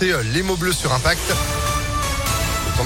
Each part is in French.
porter les mots bleus sur Impact.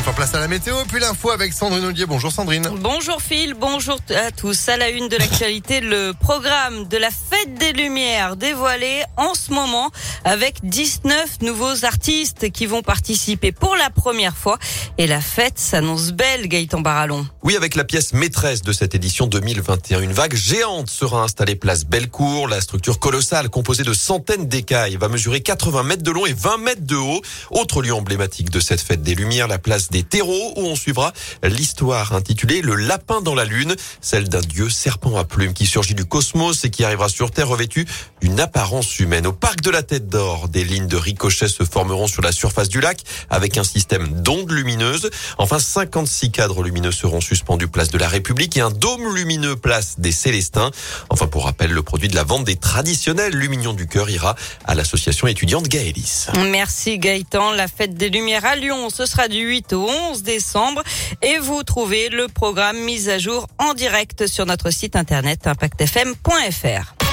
Faire place à la météo, puis l'info avec Sandrine Ollier. Bonjour Sandrine. Bonjour Phil, bonjour à tous. À la une de l'actualité, le programme de la Fête des Lumières dévoilé en ce moment avec 19 nouveaux artistes qui vont participer pour la première fois. Et la fête s'annonce belle, Gaëtan Barallon. Oui, avec la pièce maîtresse de cette édition 2021. Une vague géante sera installée place Bellecour. La structure colossale composée de centaines d'écailles va mesurer 80 mètres de long et 20 mètres de haut. Autre lieu emblématique de cette Fête des Lumières, la place des terreaux où on suivra l'histoire intitulée Le lapin dans la lune, celle d'un dieu serpent à plumes qui surgit du cosmos et qui arrivera sur Terre revêtu d'une apparence humaine. Au parc de la Tête d'Or, des lignes de ricochet se formeront sur la surface du lac avec un système d'ondes lumineuses. Enfin, 56 cadres lumineux seront suspendus place de la République et un dôme lumineux place des Célestins. Enfin, pour rappel, le produit de la vente des traditionnels Luminions du Cœur ira à l'association étudiante Gaëlis. Merci Gaëtan. La fête des Lumières à Lyon, ce sera du 8 au 11 décembre et vous trouvez le programme mis à jour en direct sur notre site internet impactfm.fr.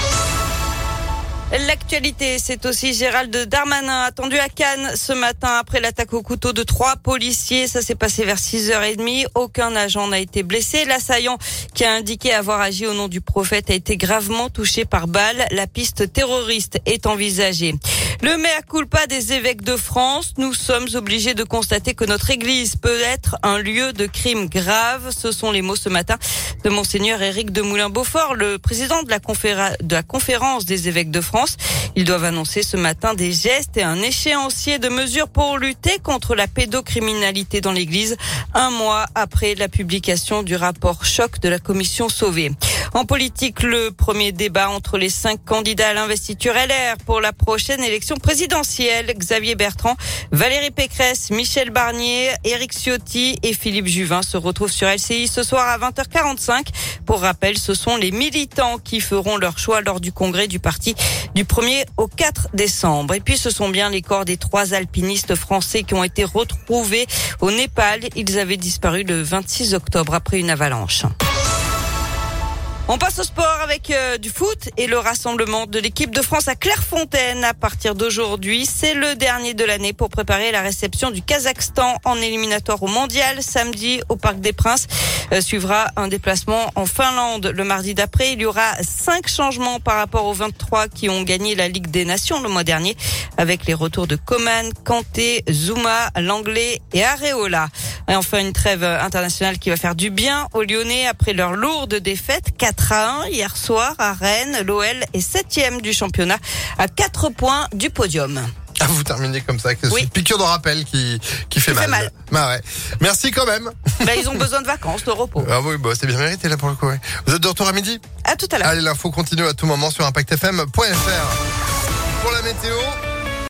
L'actualité, c'est aussi Gérald Darmanin attendu à Cannes ce matin après l'attaque au couteau de trois policiers. Ça s'est passé vers 6h30. Aucun agent n'a été blessé. L'assaillant qui a indiqué avoir agi au nom du prophète a été gravement touché par balle. La piste terroriste est envisagée. Le mea culpa des évêques de France. Nous sommes obligés de constater que notre église peut être un lieu de crime grave. Ce sont les mots ce matin de Monseigneur Éric de Moulin-Beaufort, le président de la, de la conférence des évêques de France. Ils doivent annoncer ce matin des gestes et un échéancier de mesures pour lutter contre la pédocriminalité dans l'église, un mois après la publication du rapport choc de la commission Sauvé. En politique, le premier débat entre les cinq candidats à l'investiture LR pour la prochaine élection présidentielle. Xavier Bertrand, Valérie Pécresse, Michel Barnier, Éric Ciotti et Philippe Juvin se retrouvent sur LCI ce soir à 20h45. Pour rappel, ce sont les militants qui feront leur choix lors du congrès du parti du 1er au 4 décembre. Et puis ce sont bien les corps des trois alpinistes français qui ont été retrouvés au Népal. Ils avaient disparu le 26 octobre après une avalanche. On passe au sport avec euh, du foot et le rassemblement de l'équipe de France à Clairefontaine à partir d'aujourd'hui. C'est le dernier de l'année pour préparer la réception du Kazakhstan en éliminatoire au mondial samedi au Parc des Princes. Euh, suivra un déplacement en Finlande le mardi d'après. Il y aura cinq changements par rapport aux 23 qui ont gagné la Ligue des Nations le mois dernier avec les retours de Coman, Kanté, Zuma, Langlais et Areola. Et enfin, une trêve internationale qui va faire du bien aux Lyonnais après leur lourde défaite 4 à 1 hier soir à Rennes. L'OL est septième du championnat à 4 points du podium. Ah, vous terminez comme ça, c'est une piqûre de rappel qui, qui fait mal. Fait mal. Bah ouais. Merci quand même. Bah, ils ont besoin de vacances, de repos. Ah oui, bah, c'est bien mérité là pour le coup. Vous êtes de retour à midi? À tout à l'heure. Allez, l'info continue à tout moment sur ImpactFM.fr. Pour la météo,